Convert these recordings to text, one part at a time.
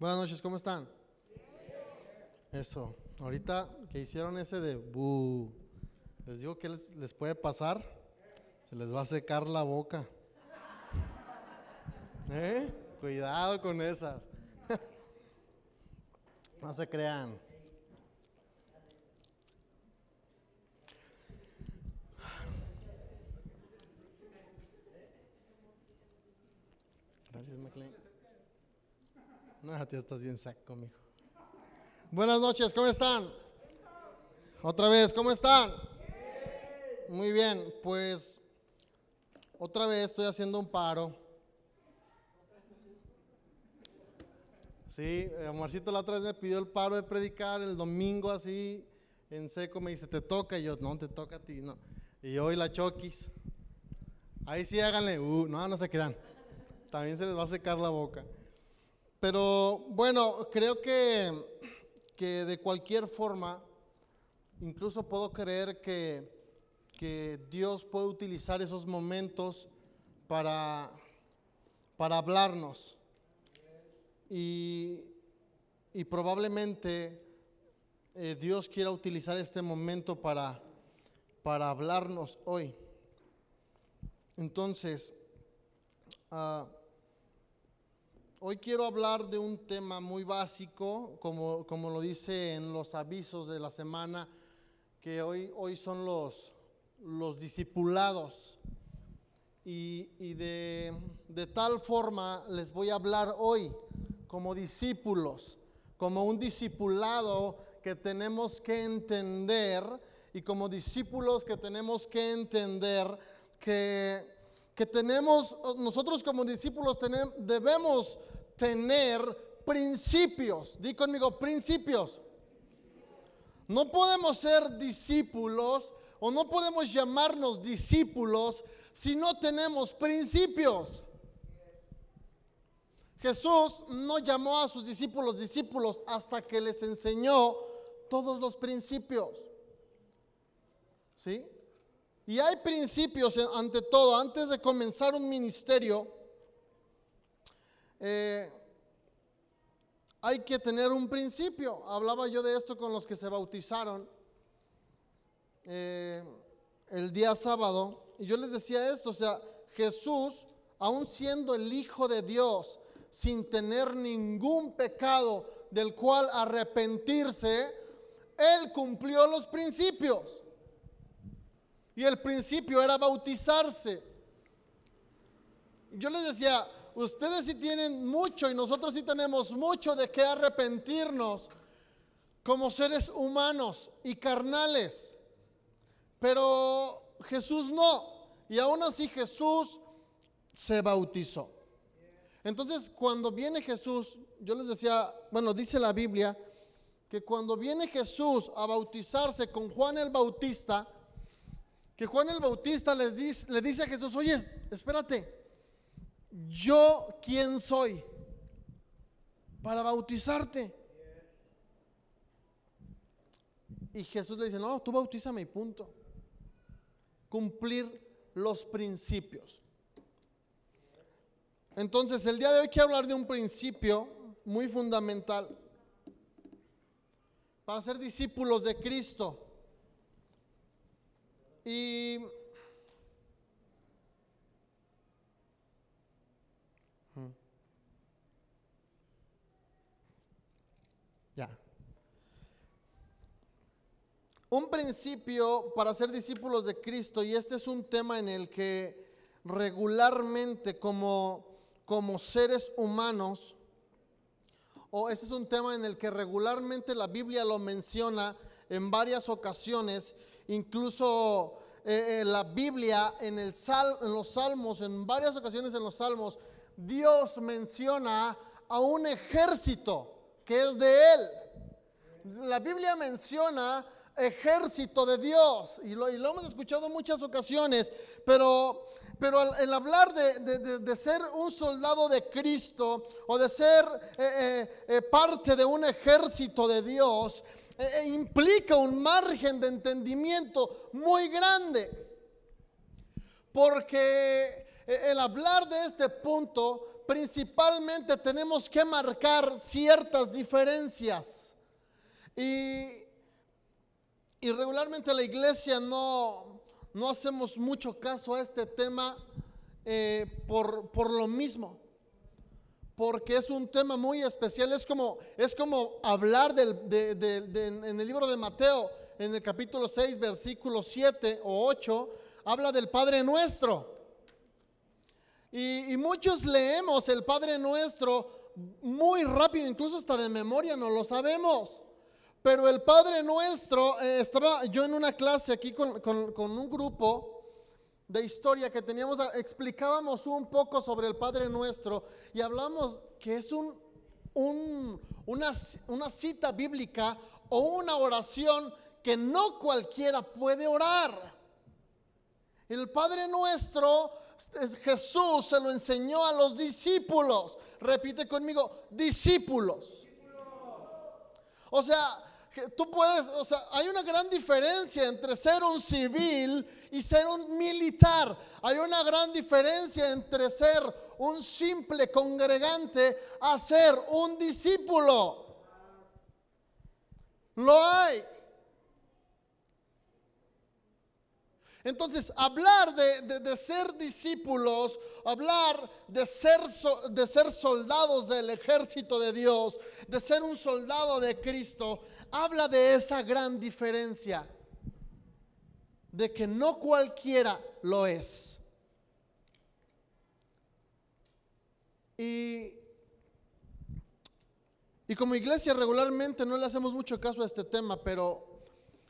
Buenas noches, ¿cómo están? Eso, ahorita que hicieron ese de bu, les digo que les, les puede pasar, se les va a secar la boca. ¿Eh? Cuidado con esas. no se crean. Gracias, McLean. No, tío, estás bien seco, mijo. Buenas noches, ¿cómo están? Otra vez, ¿cómo están? Muy bien, pues otra vez estoy haciendo un paro. Sí, Amarcito la otra vez me pidió el paro de predicar el domingo así en seco, me dice, te toca, y yo, no, te toca a ti, no. Y hoy la choquis. Ahí sí háganle, uh, no, no se crean. También se les va a secar la boca. Pero bueno, creo que, que de cualquier forma, incluso puedo creer que, que Dios puede utilizar esos momentos para, para hablarnos. Y, y probablemente eh, Dios quiera utilizar este momento para, para hablarnos hoy. Entonces, ah, hoy quiero hablar de un tema muy básico, como, como lo dice en los avisos de la semana, que hoy, hoy son los, los discipulados. Y, y de, de tal forma les voy a hablar hoy como discípulos, como un discipulado que tenemos que entender y como discípulos que tenemos que entender que, que tenemos, nosotros como discípulos tenemos, debemos tener principios. Di conmigo, principios. No podemos ser discípulos o no podemos llamarnos discípulos si no tenemos principios. Jesús no llamó a sus discípulos discípulos hasta que les enseñó todos los principios. ¿Sí? Y hay principios ante todo, antes de comenzar un ministerio, eh, hay que tener un principio. Hablaba yo de esto con los que se bautizaron eh, el día sábado, y yo les decía esto, o sea, Jesús, aun siendo el Hijo de Dios, sin tener ningún pecado del cual arrepentirse, Él cumplió los principios. Y el principio era bautizarse. Yo les decía, ustedes sí tienen mucho y nosotros sí tenemos mucho de qué arrepentirnos como seres humanos y carnales. Pero Jesús no. Y aún así Jesús se bautizó. Entonces, cuando viene Jesús, yo les decía, bueno, dice la Biblia, que cuando viene Jesús a bautizarse con Juan el Bautista, que Juan el Bautista les dice, le dice a Jesús, oye, espérate, yo quién soy para bautizarte. Y Jesús le dice, no, tú bautízame y punto. Cumplir los principios. Entonces, el día de hoy quiero hablar de un principio muy fundamental para ser discípulos de Cristo. Y ya. Un principio para ser discípulos de Cristo, y este es un tema en el que regularmente como como seres humanos, o ese es un tema en el que regularmente la Biblia lo menciona en varias ocasiones, incluso eh, eh, la Biblia en, el en los salmos, en varias ocasiones en los salmos, Dios menciona a un ejército que es de Él. La Biblia menciona ejército de Dios y lo, hemos escuchado en muchas ocasiones, pero pero el, hablar de, ser un soldado de Cristo o de ser eh, parte de un ejército de Dios implica un margen de entendimiento muy grande. Porque el hablar de este punto principalmente tenemos que marcar ciertas diferencias. Y, y regularmente la iglesia no, no hacemos mucho caso a este tema eh, por, por lo mismo porque es un tema muy especial. Es como, es como hablar del, de, de, de, en el libro de Mateo, en el capítulo 6, versículo 7 o 8, habla del Padre Nuestro. Y, muchos leemos el Padre Nuestro muy rápido, incluso hasta de memoria no lo sabemos. Pero el Padre Nuestro, eh, estaba yo en una clase aquí con, con un grupo de historia que teníamos, explicábamos un poco sobre el Padre Nuestro y hablamos que es un, un, una, una cita bíblica o una oración que no cualquiera puede orar. El Padre Nuestro, Jesús se lo enseñó a los discípulos. Repite conmigo, discípulos. O sea, tú puedes, o sea, hay una gran diferencia entre ser un civil y ser un militar. Hay una gran diferencia entre ser un simple congregante a ser un discípulo. Lo hay. Entonces, hablar de, de, ser discípulos, hablar de ser, de ser soldados del ejército de Dios, de ser un soldado de Cristo, habla de esa gran diferencia, de que no cualquiera lo es. Y, y como iglesia regularmente no le hacemos mucho caso a este tema, pero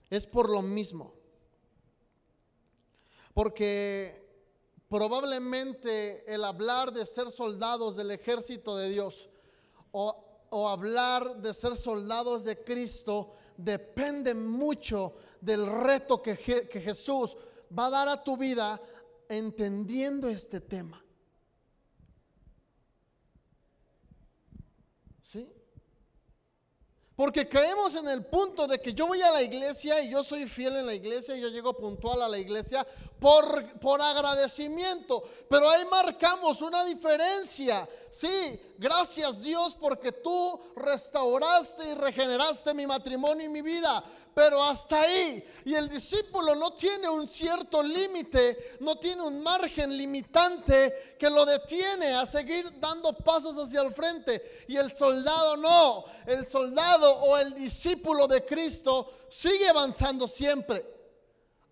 es por lo mismo porque probablemente el hablar de ser soldados del ejército de Dios o, hablar de ser soldados de Cristo depende mucho del reto que, que Jesús va a dar a tu vida entendiendo este tema. ¿Sí? Porque caemos en el punto de que yo voy a la iglesia y yo soy fiel en la iglesia y yo llego puntual a la iglesia por, por agradecimiento. Pero ahí marcamos una diferencia. Sí, gracias Dios porque tú restauraste y regeneraste mi matrimonio y mi vida. Pero hasta ahí. Y el discípulo no tiene un cierto límite, no tiene un margen limitante que lo detiene a seguir dando pasos hacia el frente. Y el soldado no. El soldado o el discípulo de Cristo sigue avanzando siempre.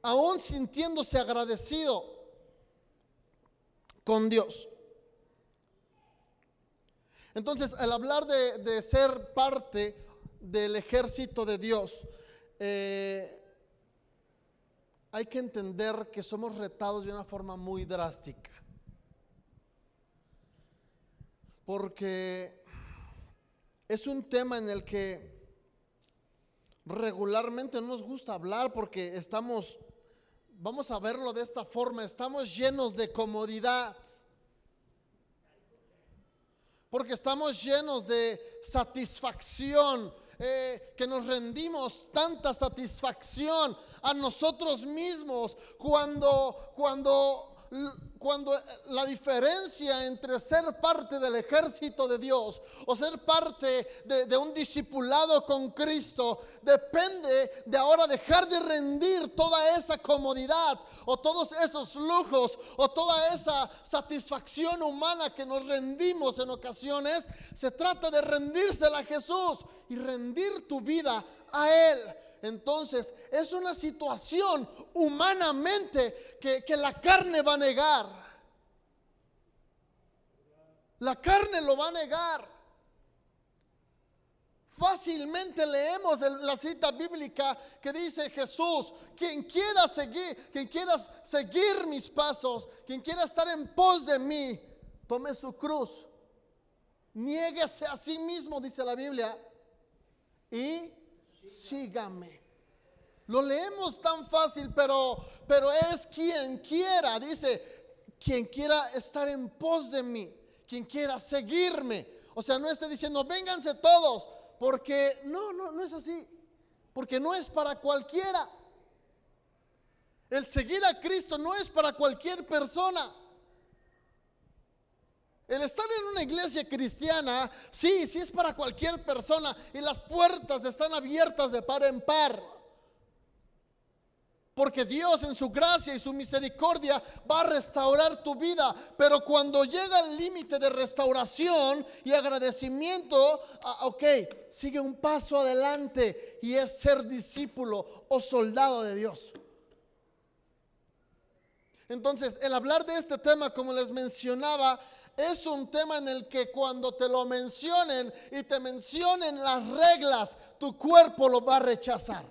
Aún sintiéndose agradecido con Dios. Entonces, al hablar de, de ser parte del ejército de Dios, eh, hay que entender que somos retados de una forma muy drástica. Porque es un tema en el que regularmente no nos gusta hablar porque estamos, vamos a verlo de esta forma, estamos llenos de comodidad porque estamos llenos de satisfacción, eh, que nos rendimos tanta satisfacción a nosotros mismos cuando, cuando cuando la diferencia entre ser parte del ejército de Dios o ser parte de, de, un discipulado con Cristo depende de ahora dejar de rendir toda esa comodidad o todos esos lujos o toda esa satisfacción humana que nos rendimos en ocasiones. Se trata de rendírsela a Jesús y rendir tu vida a Él entonces es una situación humanamente que, que, la carne va a negar. La carne lo va a negar. Fácilmente leemos la cita bíblica que dice Jesús, quien quiera seguir, quien quiera seguir mis pasos, quien quiera estar en pos de mí, tome su cruz, niéguese a sí mismo, dice la Biblia, y sígame. Lo leemos tan fácil, pero, pero es quien quiera, dice, quien quiera estar en pos de mí, quien quiera seguirme. O sea, no esté diciendo, vénganse todos, porque no, no, no es así, porque no es para cualquiera. El seguir a Cristo no es para cualquier persona. El estar en una iglesia cristiana, sí, sí es para cualquier persona y las puertas están abiertas de par en par. Porque Dios en su gracia y su misericordia va a restaurar tu vida. Pero cuando llega el límite de restauración y agradecimiento, ah, ok, sigue un paso adelante y es ser discípulo o soldado de Dios. Entonces, el hablar de este tema, como les mencionaba, es un tema en el que cuando te lo mencionen y te mencionen las reglas, tu cuerpo lo va a rechazar.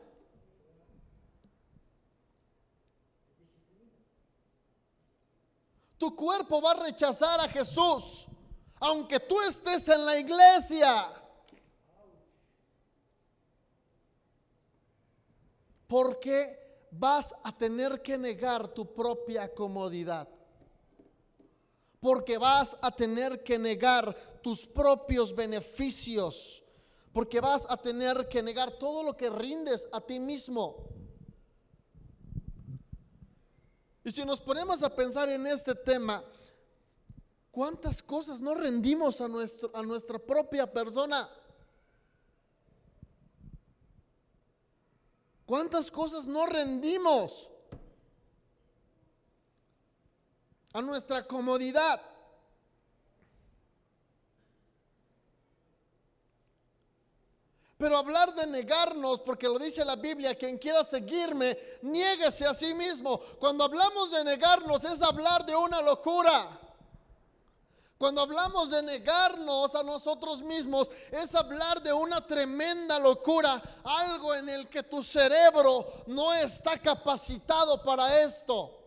Tu cuerpo va a rechazar a Jesús, aunque tú estés en la iglesia. Porque vas a tener que negar tu propia comodidad. Porque vas a tener que negar tus propios beneficios. Porque vas a tener que negar todo lo que rindes a ti mismo. Y si nos ponemos a pensar en este tema, ¿cuántas cosas no rendimos a, nuestro, a nuestra propia persona? ¿Cuántas cosas no rendimos a nuestra comodidad? Pero hablar de negarnos, porque lo dice la Biblia, quien quiera seguirme, niéguese a sí mismo. Cuando hablamos de negarnos es hablar de una locura. Cuando hablamos de negarnos a nosotros mismos, es hablar de una tremenda locura, algo en el que tu cerebro no está capacitado para esto.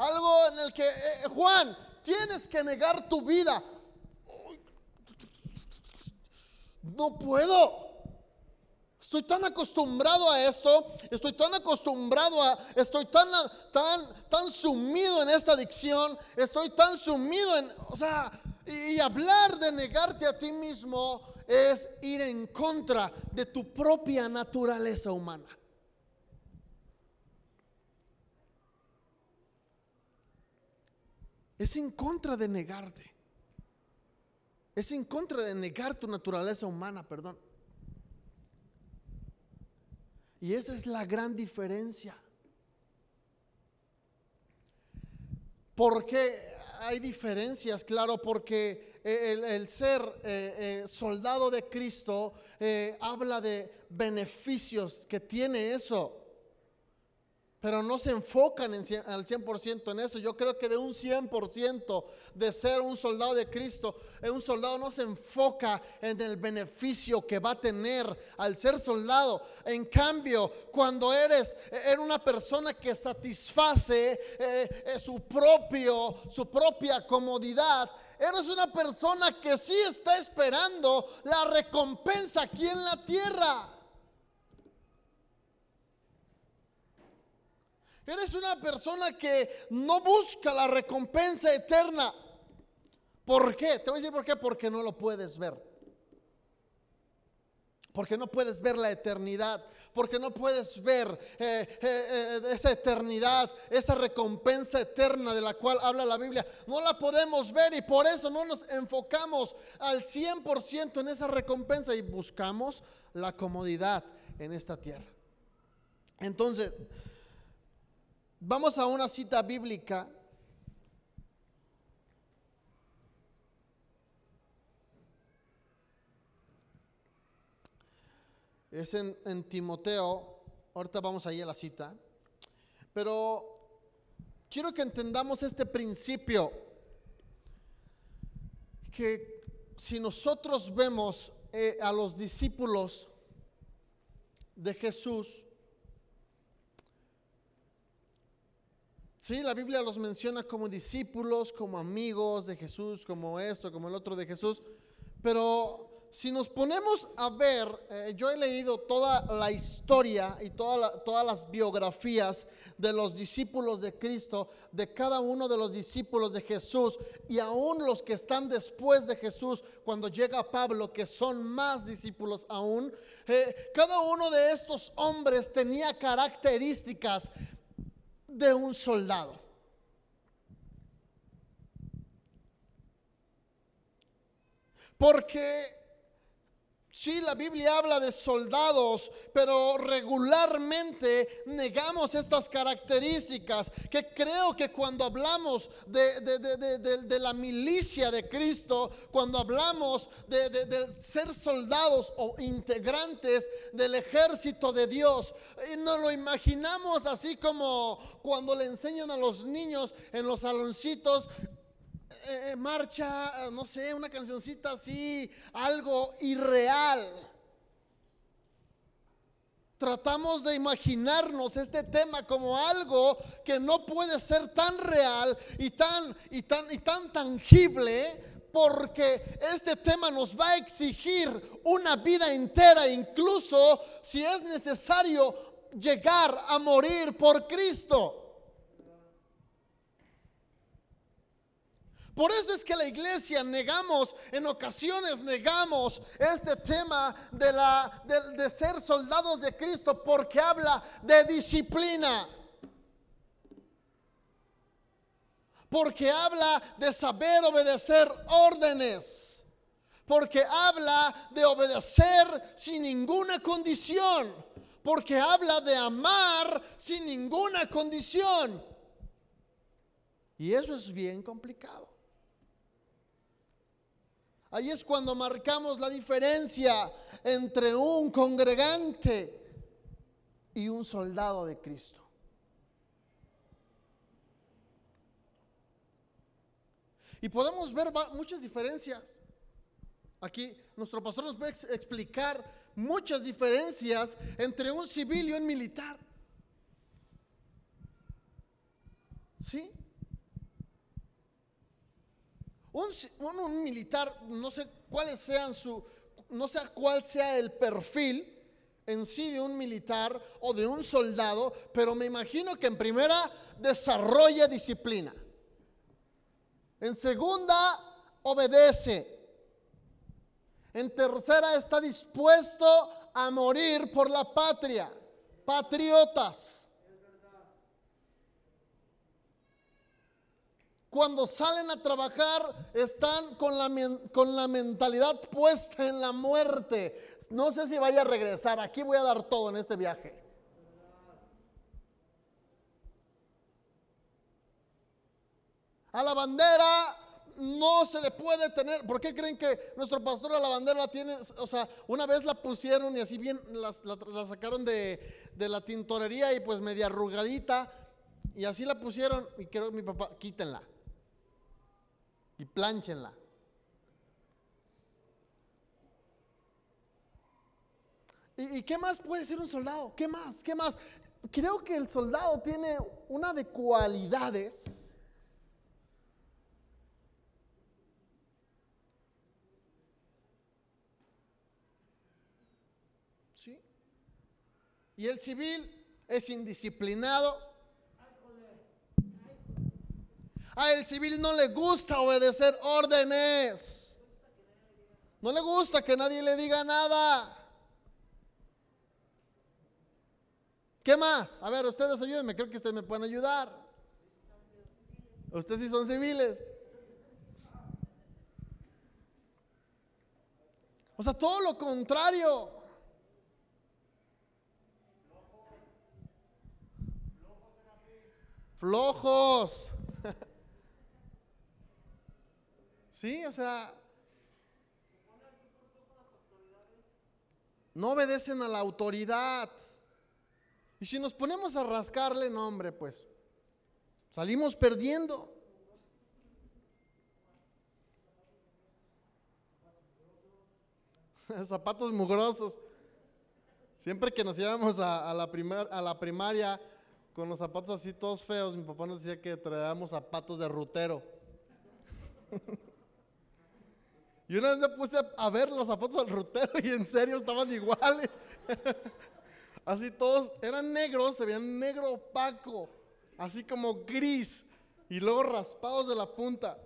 Algo en el que, eh, Juan, tienes que negar tu vida. No puedo. Estoy tan acostumbrado a esto, estoy tan acostumbrado a, estoy tan, tan, tan sumido en esta adicción, estoy tan sumido en, o sea, y, hablar de negarte a ti mismo es ir en contra de tu propia naturaleza humana. Es en contra de negarte. Es en contra de negar tu naturaleza humana, perdón. Y esa es la gran diferencia. ¿Por qué hay diferencias? Claro, porque el, ser eh, eh, soldado de Cristo eh, habla de beneficios que tiene eso pero no se enfocan en, al 100% en eso. Yo creo que de un 100% de ser un soldado de Cristo, eh, un soldado no se enfoca en el beneficio que va a tener al ser soldado. En cambio, cuando eres, eres una persona que satisface eh, eh, su, propio, su propia comodidad, eres una persona que sí está esperando la recompensa aquí en la tierra. Eres una persona que no busca la recompensa eterna. ¿Por qué? Te voy a decir por qué. Porque no lo puedes ver. Porque no puedes ver la eternidad. Porque no puedes ver eh, eh, eh, esa eternidad, esa recompensa eterna de la cual habla la Biblia. No la podemos ver y por eso no nos enfocamos al 100% en esa recompensa y buscamos la comodidad en esta tierra. Entonces, Vamos a una cita bíblica. Es en, Timoteo. Ahorita vamos ahí a la cita. Pero quiero que entendamos este principio. Que si nosotros vemos eh, a los discípulos de Jesús, Sí, la Biblia los menciona como discípulos, como amigos de Jesús, como esto, como el otro de Jesús. Pero si nos ponemos a ver, eh, yo he leído toda la historia y todas las biografías de los discípulos de Cristo, de cada uno de los discípulos de Jesús y aún los que están después de Jesús, cuando llega Pablo, que son más discípulos aún, eh, cada uno de estos hombres tenía características de un soldado. Porque Sí, la Biblia habla de soldados, pero regularmente negamos estas características que creo que cuando hablamos de, la milicia de Cristo, cuando hablamos de, ser soldados o integrantes del ejército de Dios, eh, nos lo imaginamos así como cuando le enseñan a los niños en los saloncitos eh, eh, marcha, eh, no sé, una cancioncita así, algo irreal. Tratamos de imaginarnos este tema como algo que no puede ser tan real y tan y tan y tan tangible porque este tema nos va a exigir una vida entera, incluso si es necesario llegar a morir por Cristo. Por eso es que la iglesia negamos, en ocasiones negamos este tema de, la, de, ser soldados de Cristo porque habla de disciplina. Porque habla de saber obedecer órdenes. Porque habla de obedecer sin ninguna condición. Porque habla de amar sin ninguna condición. Y eso es bien complicado. Ahí es cuando marcamos la diferencia entre un congregante y un soldado de Cristo. Y podemos ver muchas diferencias. Aquí nuestro pastor nos puede explicar muchas diferencias entre un civil y un militar. ¿Sí? Un, militar, no sé cuáles sean su, no sé cuál sea el perfil en sí de un militar o de un soldado, pero me imagino que en primera desarrolla disciplina. En segunda, obedece. En tercera, está dispuesto a morir por la patria. Patriotas. Cuando salen a trabajar están con la, con la mentalidad puesta en la muerte. No sé si vaya a regresar. Aquí voy a dar todo en este viaje. A la bandera no se le puede tener. ¿Por qué creen que nuestro pastor a la bandera la tiene? O sea, una vez la pusieron y así bien la, sacaron de, de, la tintorería y pues media arrugadita. Y así la pusieron y creo mi papá, quítenla y plánchenla. ¿Y, qué más puede ser un soldado? ¿Qué más? ¿Qué más? Creo que el soldado tiene una de cualidades. ¿Sí? Y el civil es indisciplinado, El civil no le gusta obedecer órdenes. No le gusta que nadie le diga nada. ¿Qué más? A ver, ustedes ayúdenme, creo que ustedes me pueden ayudar. Ustedes sí son civiles. O sea, todo lo contrario. Flojos. Sí, o sea, no obedecen a la autoridad. Y si nos ponemos a rascarle, no, hombre, pues salimos perdiendo. Zapatos mugrosos. Siempre que nos íbamos a, la a la primaria con los zapatos así todos feos, mi papá nos decía que traíamos zapatos de rutero. Y una vez me puse a ver los zapatos del rutero y en serio estaban iguales. Así todos eran negros, se veían negro opaco, así como gris y luego raspados de la punta.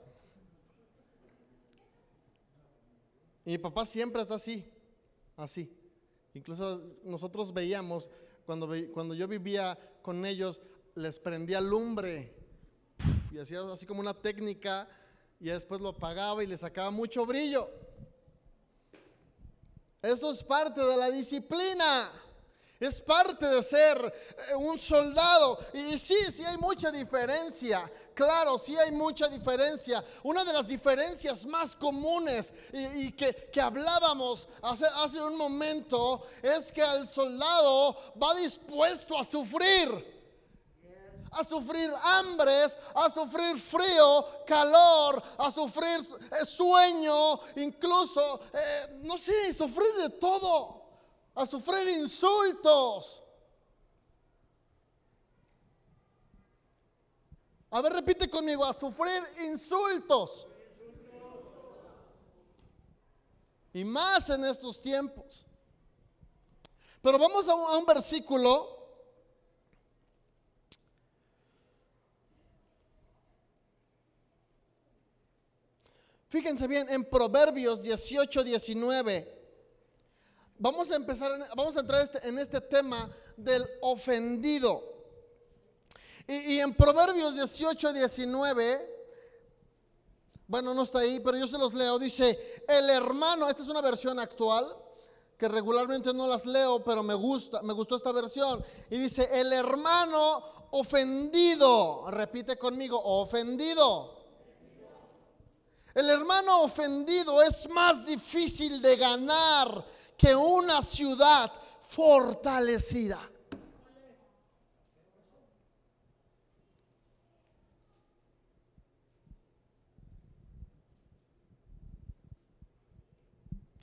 Y mi papá siempre está así, así. Incluso nosotros veíamos, cuando, cuando yo vivía con ellos, les prendía lumbre y hacía así como una técnica y después lo apagaba y le sacaba mucho brillo. Eso es parte de la disciplina. Es parte de ser eh, un soldado. Y sí, sí hay mucha diferencia. Claro, sí hay mucha diferencia. Una de las diferencias más comunes y, que, hablábamos hace, hace un momento es que el soldado va dispuesto a sufrir a sufrir hambres, a sufrir frío, calor, a sufrir eh, sueño, incluso, eh, no sé, sufrir de todo a sufrir insultos. A ver, repite conmigo, a sufrir insultos. Y más en estos tiempos. Pero vamos a un, a un versículo. Fíjense bien, en Proverbios 18, 19. Vamos a empezar, vamos a entrar este, en este tema del ofendido. Y, en Proverbios 18, 19, bueno, no está ahí, pero yo se los leo. Dice, el hermano, esta es una versión actual, que regularmente no las leo, pero me gusta, me gustó esta versión. Y dice, el hermano ofendido, repite conmigo, ofendido. El hermano ofendido es más difícil de ganar que una ciudad fortalecida.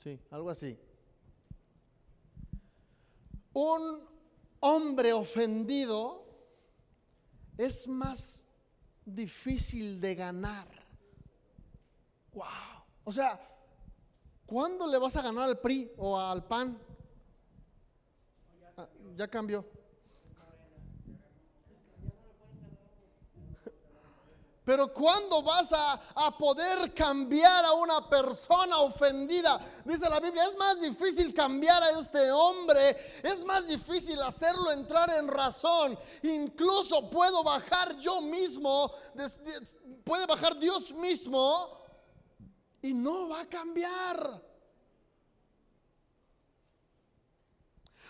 Sí, algo así. Un hombre ofendido es más difícil de ganar. Wow. O sea, ¿Cuándo le vas a ganar al PRI o al PAN? Ah, ya cambió. Pero ¿cuándo vas a, a, poder cambiar a una persona ofendida? Dice la Biblia, es más difícil cambiar a este hombre, es más difícil hacerlo entrar en razón. Incluso puedo bajar yo mismo, puede bajar Dios mismo y no va a cambiar.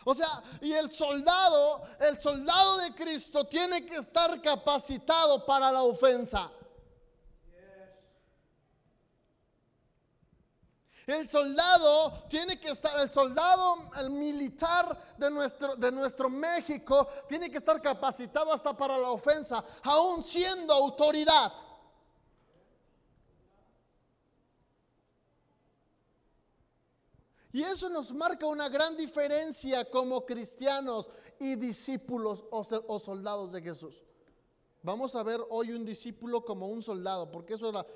O sea, y el soldado, el soldado de Cristo tiene que estar capacitado para la ofensa. El soldado tiene que estar, el soldado, el militar de nuestro, de nuestro México tiene que estar capacitado hasta para la ofensa, aún siendo autoridad. Y eso nos marca una gran diferencia como cristianos y discípulos o, soldados de Jesús. Vamos a ver hoy un discípulo como un soldado, porque eso era,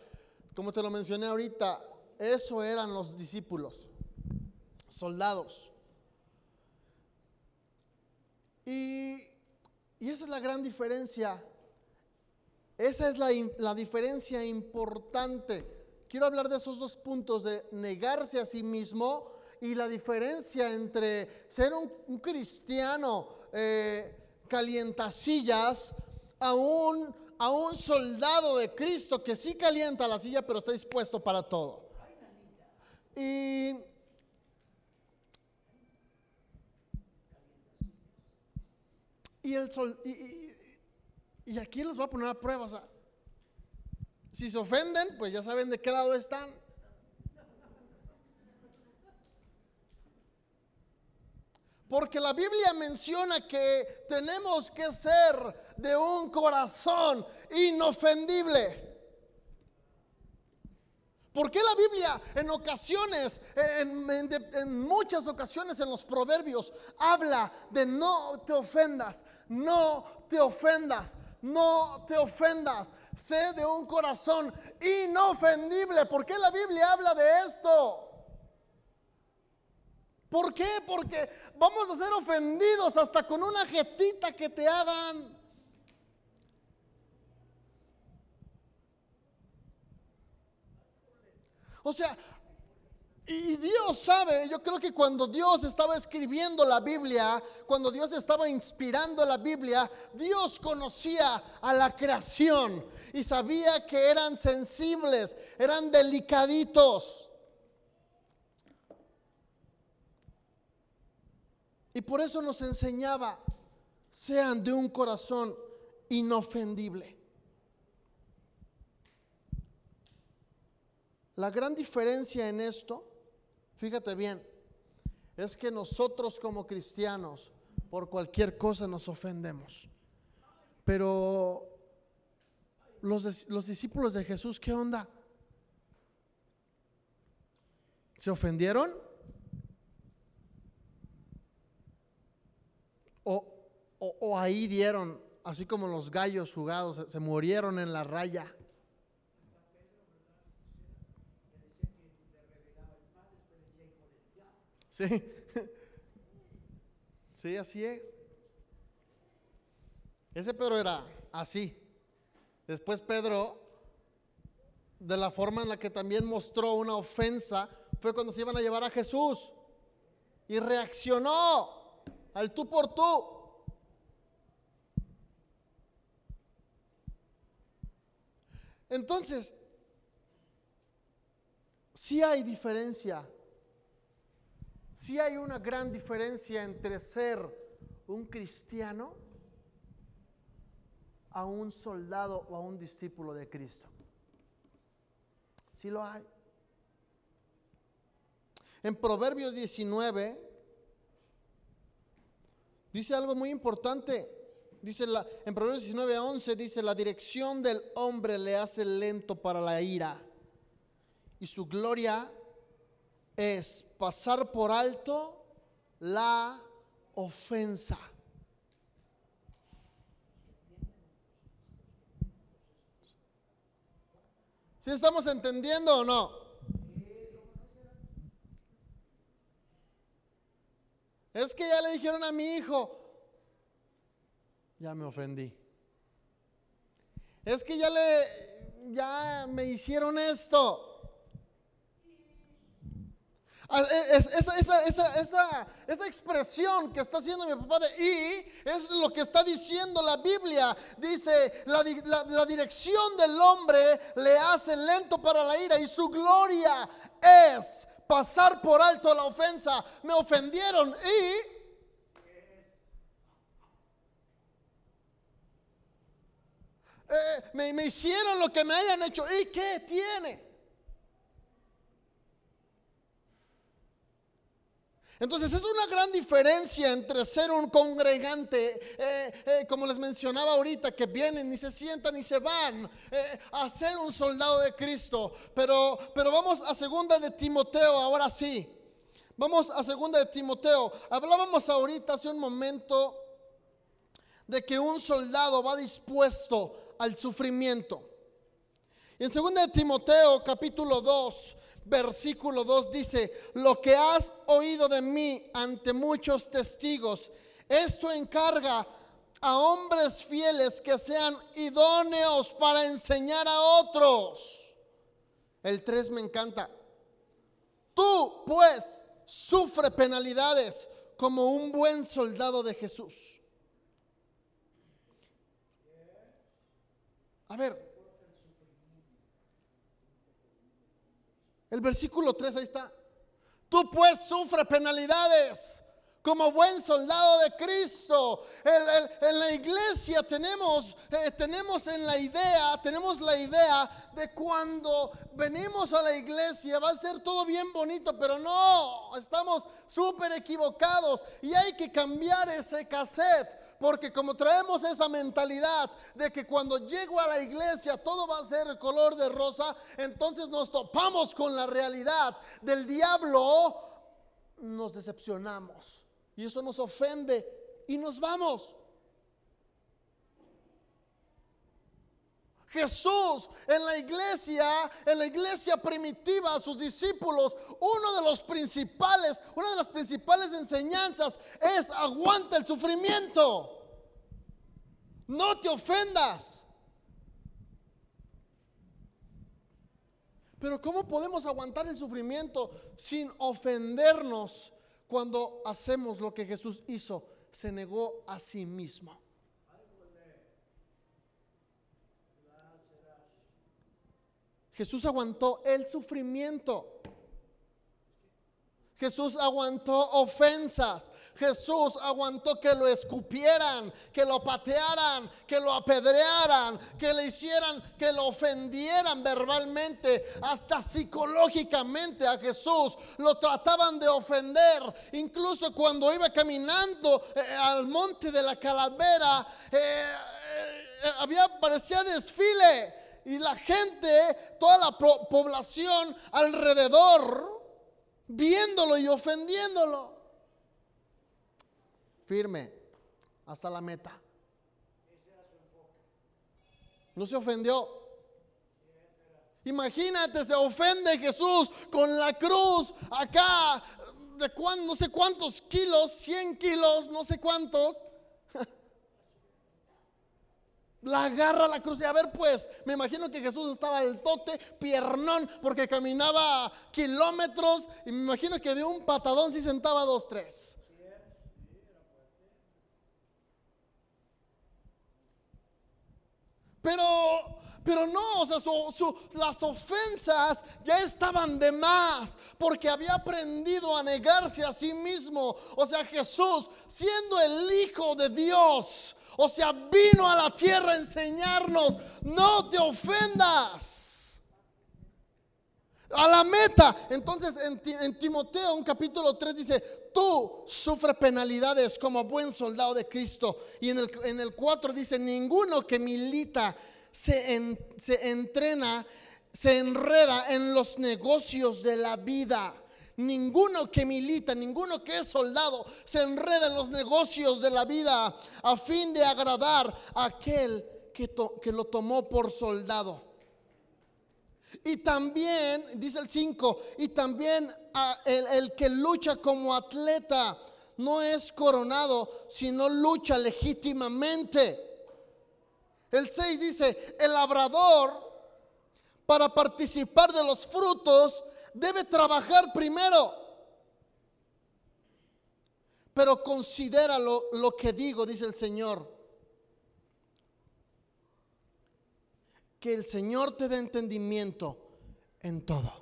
como te lo mencioné ahorita, eso eran los discípulos, soldados. Y, esa es la gran diferencia. Esa es la, diferencia importante. Quiero hablar de esos dos puntos, de negarse a sí mismo y la diferencia entre ser un, cristiano eh, calientasillas a un, a un soldado de Cristo que sí calienta la silla, pero está dispuesto para todo. Y, y el sol, y, aquí les voy a poner a prueba. si se ofenden, pues ya saben de qué lado están. Porque la Biblia menciona que tenemos que ser de un corazón inofendible. ¿Por qué la Biblia en ocasiones, en, muchas ocasiones en los proverbios, habla de no te ofendas, no te ofendas, no te ofendas? Sé de un corazón inofendible. ¿Por qué la Biblia habla de esto? ¿Por qué? Porque vamos a ser ofendidos hasta con una jetita que te hagan. O sea, y Dios sabe, yo creo que cuando Dios estaba escribiendo la Biblia, cuando Dios estaba inspirando la Biblia, Dios conocía a la creación y sabía que eran sensibles, eran delicaditos. Y por eso nos enseñaba, sean de un corazón inofendible. La gran diferencia en esto, fíjate bien, es que nosotros como cristianos por cualquier cosa nos ofendemos. Pero los, los discípulos de Jesús, ¿qué onda? ¿Se ofendieron? O, o- o ahí dieron, así como los gallos jugados, se, se murieron en la raya. Sí, sí, así es. Ese Pedro era así. Después Pedro, de la forma en la que también mostró una ofensa, fue cuando se iban a llevar a Jesús. Y reaccionó al tú por tú. Entonces, sí hay diferencia. Sí hay una gran diferencia entre ser un cristiano a un soldado o a un discípulo de Cristo. Sí lo hay. En Proverbios 19 dice algo muy importante. Dice la, en Proverbios 19, 11 dice, la dirección del hombre le hace lento para la ira y su gloria es pasar por alto la ofensa. ¿Sí estamos entendiendo o no? Es que ya le dijeron a mi hijo, ya me ofendí. Es que ya le, ya me hicieron esto. Ah, e- es- Esa, esa, esa, esa, expresión que está haciendo mi papá de y es lo que está diciendo la Biblia. Dice, la, di- la- la dirección del hombre le hace lento para la ira y su gloria es pasar por alto la ofensa. Me ofendieron y... eh, me, me hicieron lo que me hayan hecho. ¿Y qué tiene? Entonces es una gran diferencia entre ser un congregante, eh, eh, como les mencionaba ahorita, que vienen y se sientan y se van, eh, a ser un soldado de Cristo. Pero, pero vamos a segunda de Timoteo, ahora sí. Vamos a segunda de Timoteo. Hablábamos ahorita hace un momento de que un soldado va dispuesto al sufrimiento. Y en 2 de Timoteo capítulo 2, versículo 2 dice, lo que has oído de mí ante muchos testigos, esto encarga a hombres fieles que sean idóneos para enseñar a otros. El 3 me encanta. Tú pues sufre penalidades como un buen soldado de Jesús. A ver, el versículo 3 ahí está. Tú pues sufre penalidades como buen soldado de Cristo. En la iglesia tenemos, eh, tenemos en la idea, tenemos la idea de cuando venimos a la iglesia va a ser todo bien bonito, pero no, estamos súper equivocados y hay que cambiar ese cassette, porque como traemos esa mentalidad de que cuando llego a la iglesia todo va a ser color de rosa, entonces nos topamos con la realidad del diablo, nos decepcionamos. Y eso nos ofende y nos vamos. Jesús en la iglesia, en la iglesia primitiva, sus discípulos, uno de los principales, una de las principales enseñanzas es aguanta el sufrimiento. No te ofendas. Pero ¿cómo podemos aguantar el sufrimiento sin ofendernos cuando hacemos lo que Jesús hizo? Se negó a sí mismo. Jesús aguantó el sufrimiento. Jesús aguantó ofensas. Jesús aguantó que lo escupieran, que lo patearan, que lo apedrearan, que le hicieran, que lo ofendieran verbalmente, hasta psicológicamente a Jesús. Lo trataban de ofender. Incluso cuando iba caminando eh, al monte de la calavera, eh, eh, había, parecía desfile. Y la gente, toda la población alrededor, viéndolo y ofendiéndolo. Firme hasta la meta. No se ofendió. Imagínate, se ofende Jesús con la cruz acá, de no sé cuántos kilos, 100 kilos, no sé cuántos la agarra la cruz y a ver pues, me imagino que Jesús estaba al tote, piernón, porque caminaba kilómetros y me imagino que de un patadón si sentaba dos, tres. Pero, pero no, o sea, las ofensas ya estaban de más, porque había aprendido a negarse a sí mismo. O sea, Jesús, siendo el Hijo de Dios, o sea, vino a la tierra a enseñarnos, no te ofendas. A la meta. Entonces en, Timoteo, un capítulo 3 dice, tú sufre penalidades como buen soldado de Cristo. Y en el, en el 4 dice, ninguno que milita se, se entrena, se enreda en los negocios de la vida Ninguno que milita, ninguno que es soldado se enreda en los negocios de la vida a fin de agradar a aquel que, que lo tomó por soldado. Y también, dice el 5, y también el, el que lucha como atleta no es coronado, sino lucha legítimamente. El 6 dice, el labrador para participar de los frutos debe trabajar primero. Pero considera lo, que digo, dice el Señor. Que el Señor te dé entendimiento en todo.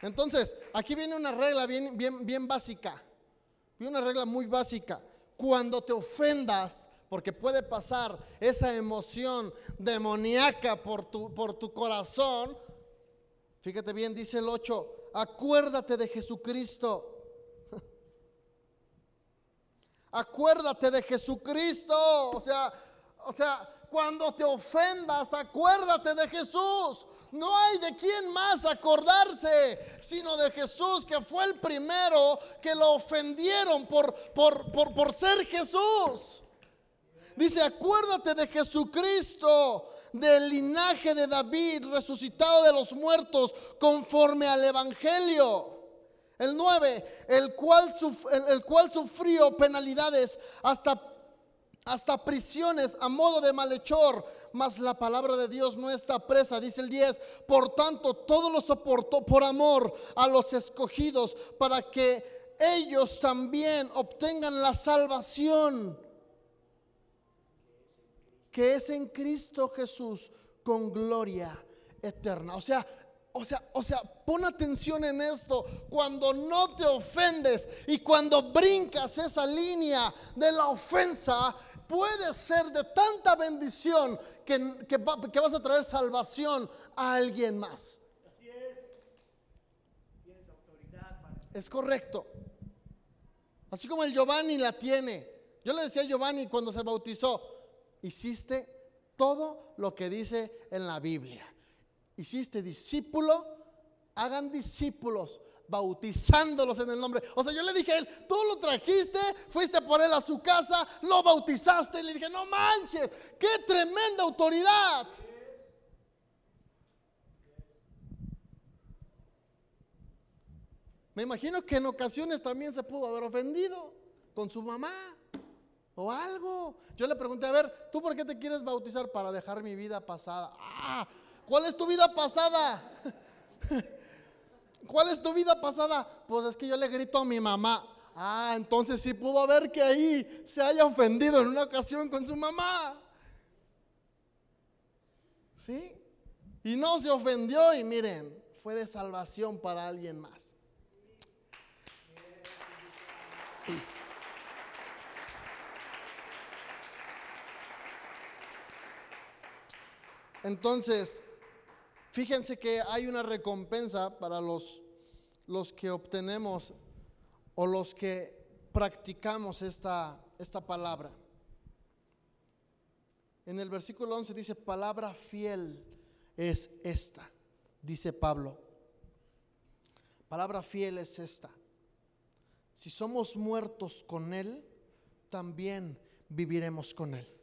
Entonces, aquí viene una regla bien, bien, bien básica. Viene una regla muy básica cuando te ofendas, porque puede pasar esa emoción demoníaca por tu, por tu corazón, fíjate bien, dice el 8, acuérdate de Jesucristo. Acuérdate de Jesucristo. O sea, o sea, cuando te ofendas, acuérdate de Jesús. No hay de quién más acordarse, sino de Jesús, que fue el primero que lo ofendieron por, por, por, por ser Jesús. Dice, acuérdate de Jesucristo, del linaje de David, resucitado de los muertos, conforme al Evangelio. El 9, el cual, el cual sufrió penalidades hasta hasta prisiones a modo de malhechor, mas la palabra de Dios no está presa, dice el 10. Por tanto, todo lo soportó por amor a los escogidos, para que ellos también obtengan la salvación que es en Cristo Jesús con gloria eterna. O sea, o sea, o sea, pon atención en esto. Cuando no te ofendes y cuando brincas esa línea de la ofensa, puede ser de tanta bendición que, que, vas a traer salvación a alguien más. Así es. Tienes autoridad para Es correcto. Así como el Giovanni la tiene. Yo le decía a Giovanni cuando se bautizó, hiciste todo lo que dice en la Biblia hiciste discípulo, hagan discípulos bautizándolos en el nombre. O sea, yo le dije a él, tú lo trajiste, fuiste por él a su casa, lo bautizaste. Y le dije, no manches, qué tremenda autoridad. Me imagino que en ocasiones también se pudo haber ofendido con su mamá o algo. Yo le pregunté, a ver, ¿tú por qué te quieres bautizar para dejar mi vida pasada? Ah, ¿Cuál es tu vida pasada? ¿Cuál es tu vida pasada? Pues es que yo le grito a mi mamá. Ah, entonces sí pudo ver que ahí se haya ofendido en una ocasión con su mamá. ¿Sí? Y no se ofendió y miren, fue de salvación para alguien más. Entonces, fíjense que hay una recompensa para los, los que obtenemos o los que practicamos esta, esta palabra. En el versículo 11 dice, palabra fiel es esta, dice Pablo. Palabra fiel es esta. Si somos muertos con Él, también viviremos con Él.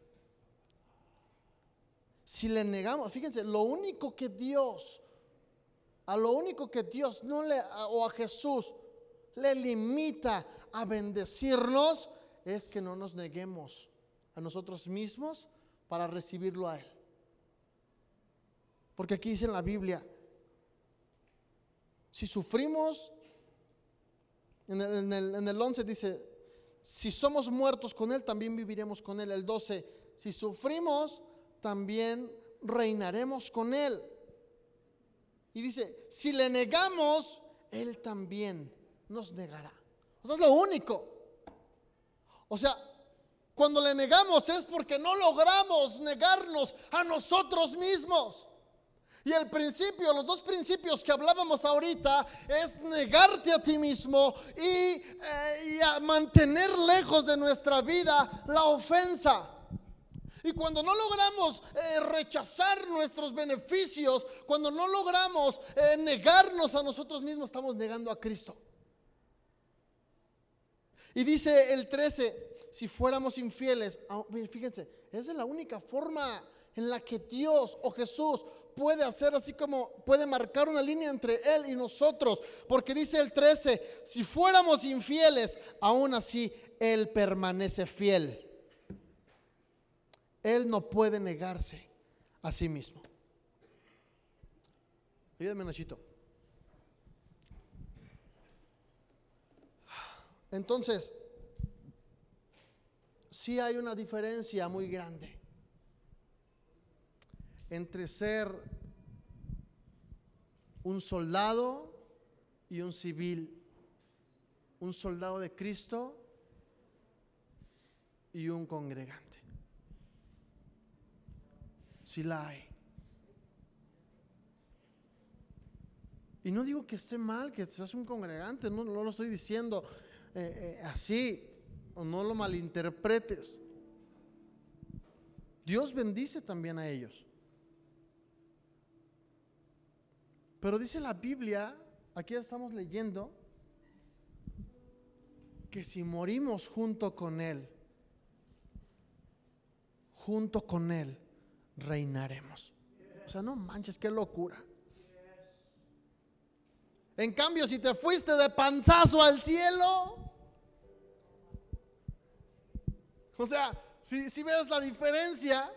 Si le negamos, fíjense, lo único que Dios, a lo único que Dios no le, o a Jesús le limita a bendecirnos, es que no nos neguemos a nosotros mismos para recibirlo a Él. Porque aquí dice en la Biblia, si sufrimos, en el, en, el, 11 dice, si somos muertos con Él, también viviremos con Él. El 12, si sufrimos, también reinaremos con Él. Y dice, si le negamos, Él también nos negará. O sea, es lo único. O sea, cuando le negamos es porque no logramos negarnos a nosotros mismos. Y el principio, los dos principios que hablábamos ahorita es negarte a ti mismo y, eh, mantener lejos de nuestra vida la ofensa. Y cuando no logramos eh, rechazar nuestros beneficios, cuando no logramos eh, negarnos a nosotros mismos, estamos negando a Cristo. Y dice el 13, si fuéramos infieles, ah, fíjense, esa es la única forma en la que Dios o Jesús puede hacer así como puede marcar una línea entre Él y nosotros. Porque dice el 13, si fuéramos infieles, aún así Él permanece fiel. Él no puede negarse a sí mismo. Ayúdame, Nachito. Entonces, sí hay una diferencia muy grande entre ser un soldado y un civil, un soldado de Cristo y un congregante. Si la hay. Y no digo que esté mal que seas un congregante, no, lo estoy diciendo eh, eh, así, o no lo malinterpretes. Dios bendice también a ellos. Pero dice la Biblia, aquí estamos leyendo, que si morimos junto con Él, junto con Él, reinaremos. O sea, no manches, qué locura. En cambio, si te fuiste de panzazo al cielo, o sea, si, si ves la diferencia,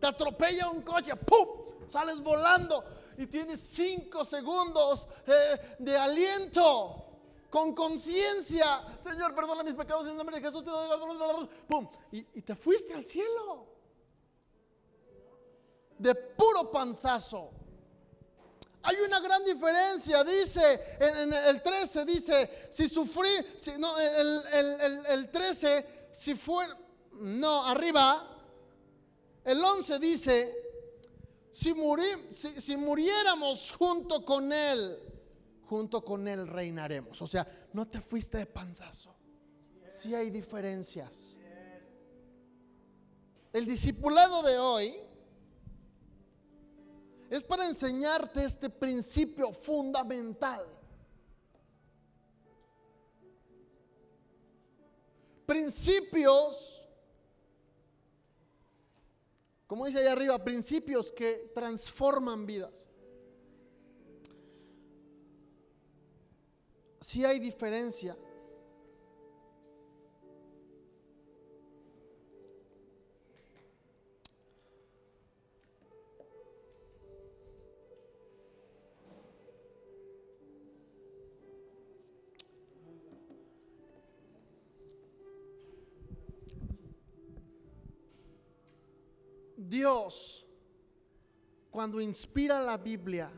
te atropella un coche, ¡pum! Sales volando y tienes cinco segundos eh, de aliento con conciencia. Señor, perdona mis pecados en nombre de Jesús. ¡Pum! Y, y te fuiste al cielo de puro panzazo. Hay una gran diferencia, dice en, el 13, dice, si sufrí, si, no, el, el, 13, si fue, no, arriba, el 11 dice, si, si, si muriéramos junto con Él, junto con Él reinaremos. O sea, no te fuiste de panzazo. Si hay diferencias. El discipulado de hoy es para enseñarte este principio fundamental. Principios, como dice ahí arriba, principios que transforman vidas. Si hay diferencia Dios, cuando inspira la Biblia,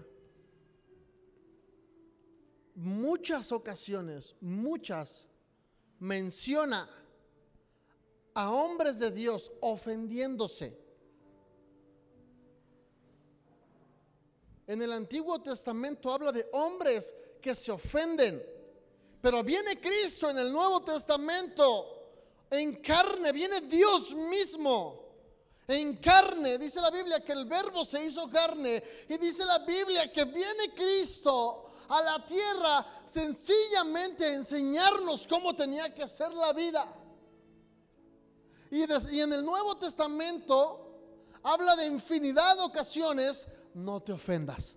muchas ocasiones, muchas, menciona a hombres de Dios ofendiéndose. En el Antiguo Testamento habla de hombres que se ofenden. Pero viene Cristo en el Nuevo Testamento. En carne viene Dios mismo. En carne, dice la Biblia que el verbo se hizo carne. Y dice la Biblia que viene Cristo a la tierra sencillamente a enseñarnos cómo tenía que ser la vida. Y, y en el Nuevo Testamento habla de infinidad de ocasiones, no te ofendas.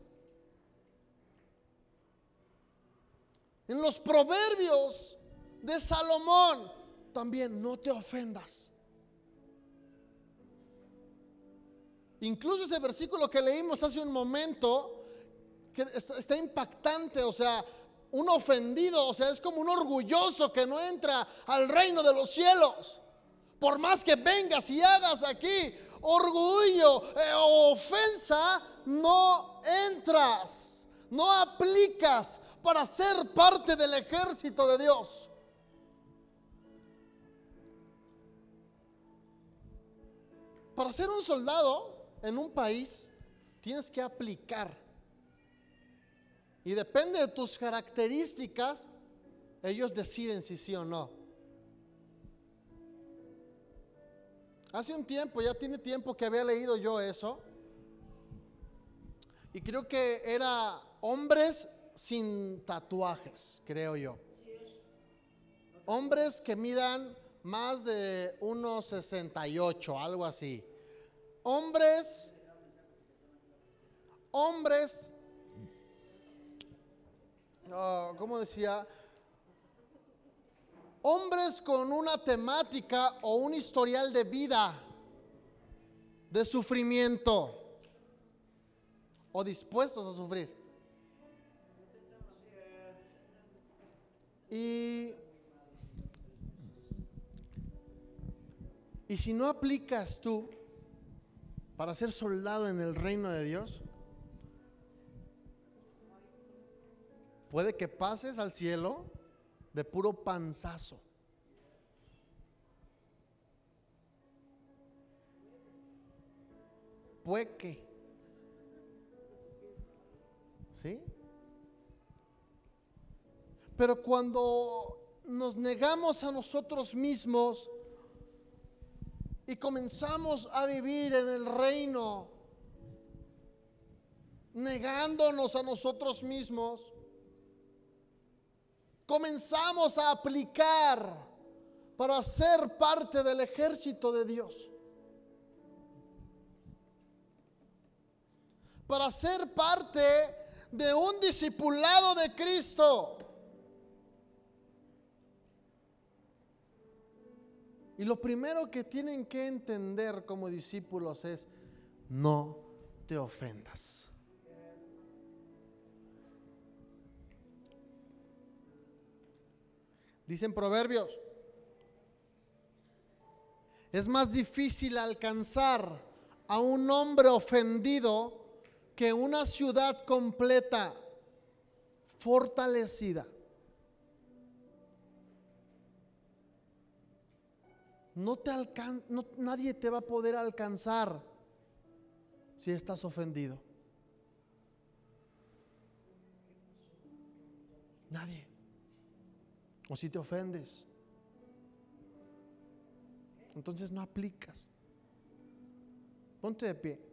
En los proverbios de Salomón también no te ofendas. Incluso ese versículo que leímos hace un momento, que es- está impactante, o sea, un ofendido, o sea, es como un orgulloso que no entra al reino de los cielos. Por más que vengas y hagas aquí orgullo eh, ofensa, no entras, no aplicas para ser parte del ejército de Dios. Para ser un soldado en un país, tienes que aplicar. Y depende de tus características, ellos deciden si sí o no. Hace un tiempo, ya tiene tiempo que había leído yo eso. Y creo que era hombres sin tatuajes, creo yo. Hombres que midan más de 1,68, algo así. Hombres, hombres, ah, ¿cómo decía? Hombres con una temática o un historial de vida, de sufrimiento, o dispuestos a sufrir. Y, y si no aplicas tú para ser soldado en el reino de Dios, puede que pases al cielo de puro panzazo. Puede que. ¿Sí? Pero cuando nos negamos a nosotros mismos y comenzamos a vivir en el reino, negándonos a nosotros mismos, comenzamos a aplicar para ser parte del ejército de Dios. Para ser parte de un discipulado de Cristo. Y lo primero que tienen que entender como discípulos es, no te ofendas. Dicen proverbios, es más difícil alcanzar a un hombre ofendido que una ciudad completa, fortalecida. No te alcan no- nadie te va a poder alcanzar si estás ofendido. Nadie. O si te ofendes. Entonces no aplicas. Ponte de pie.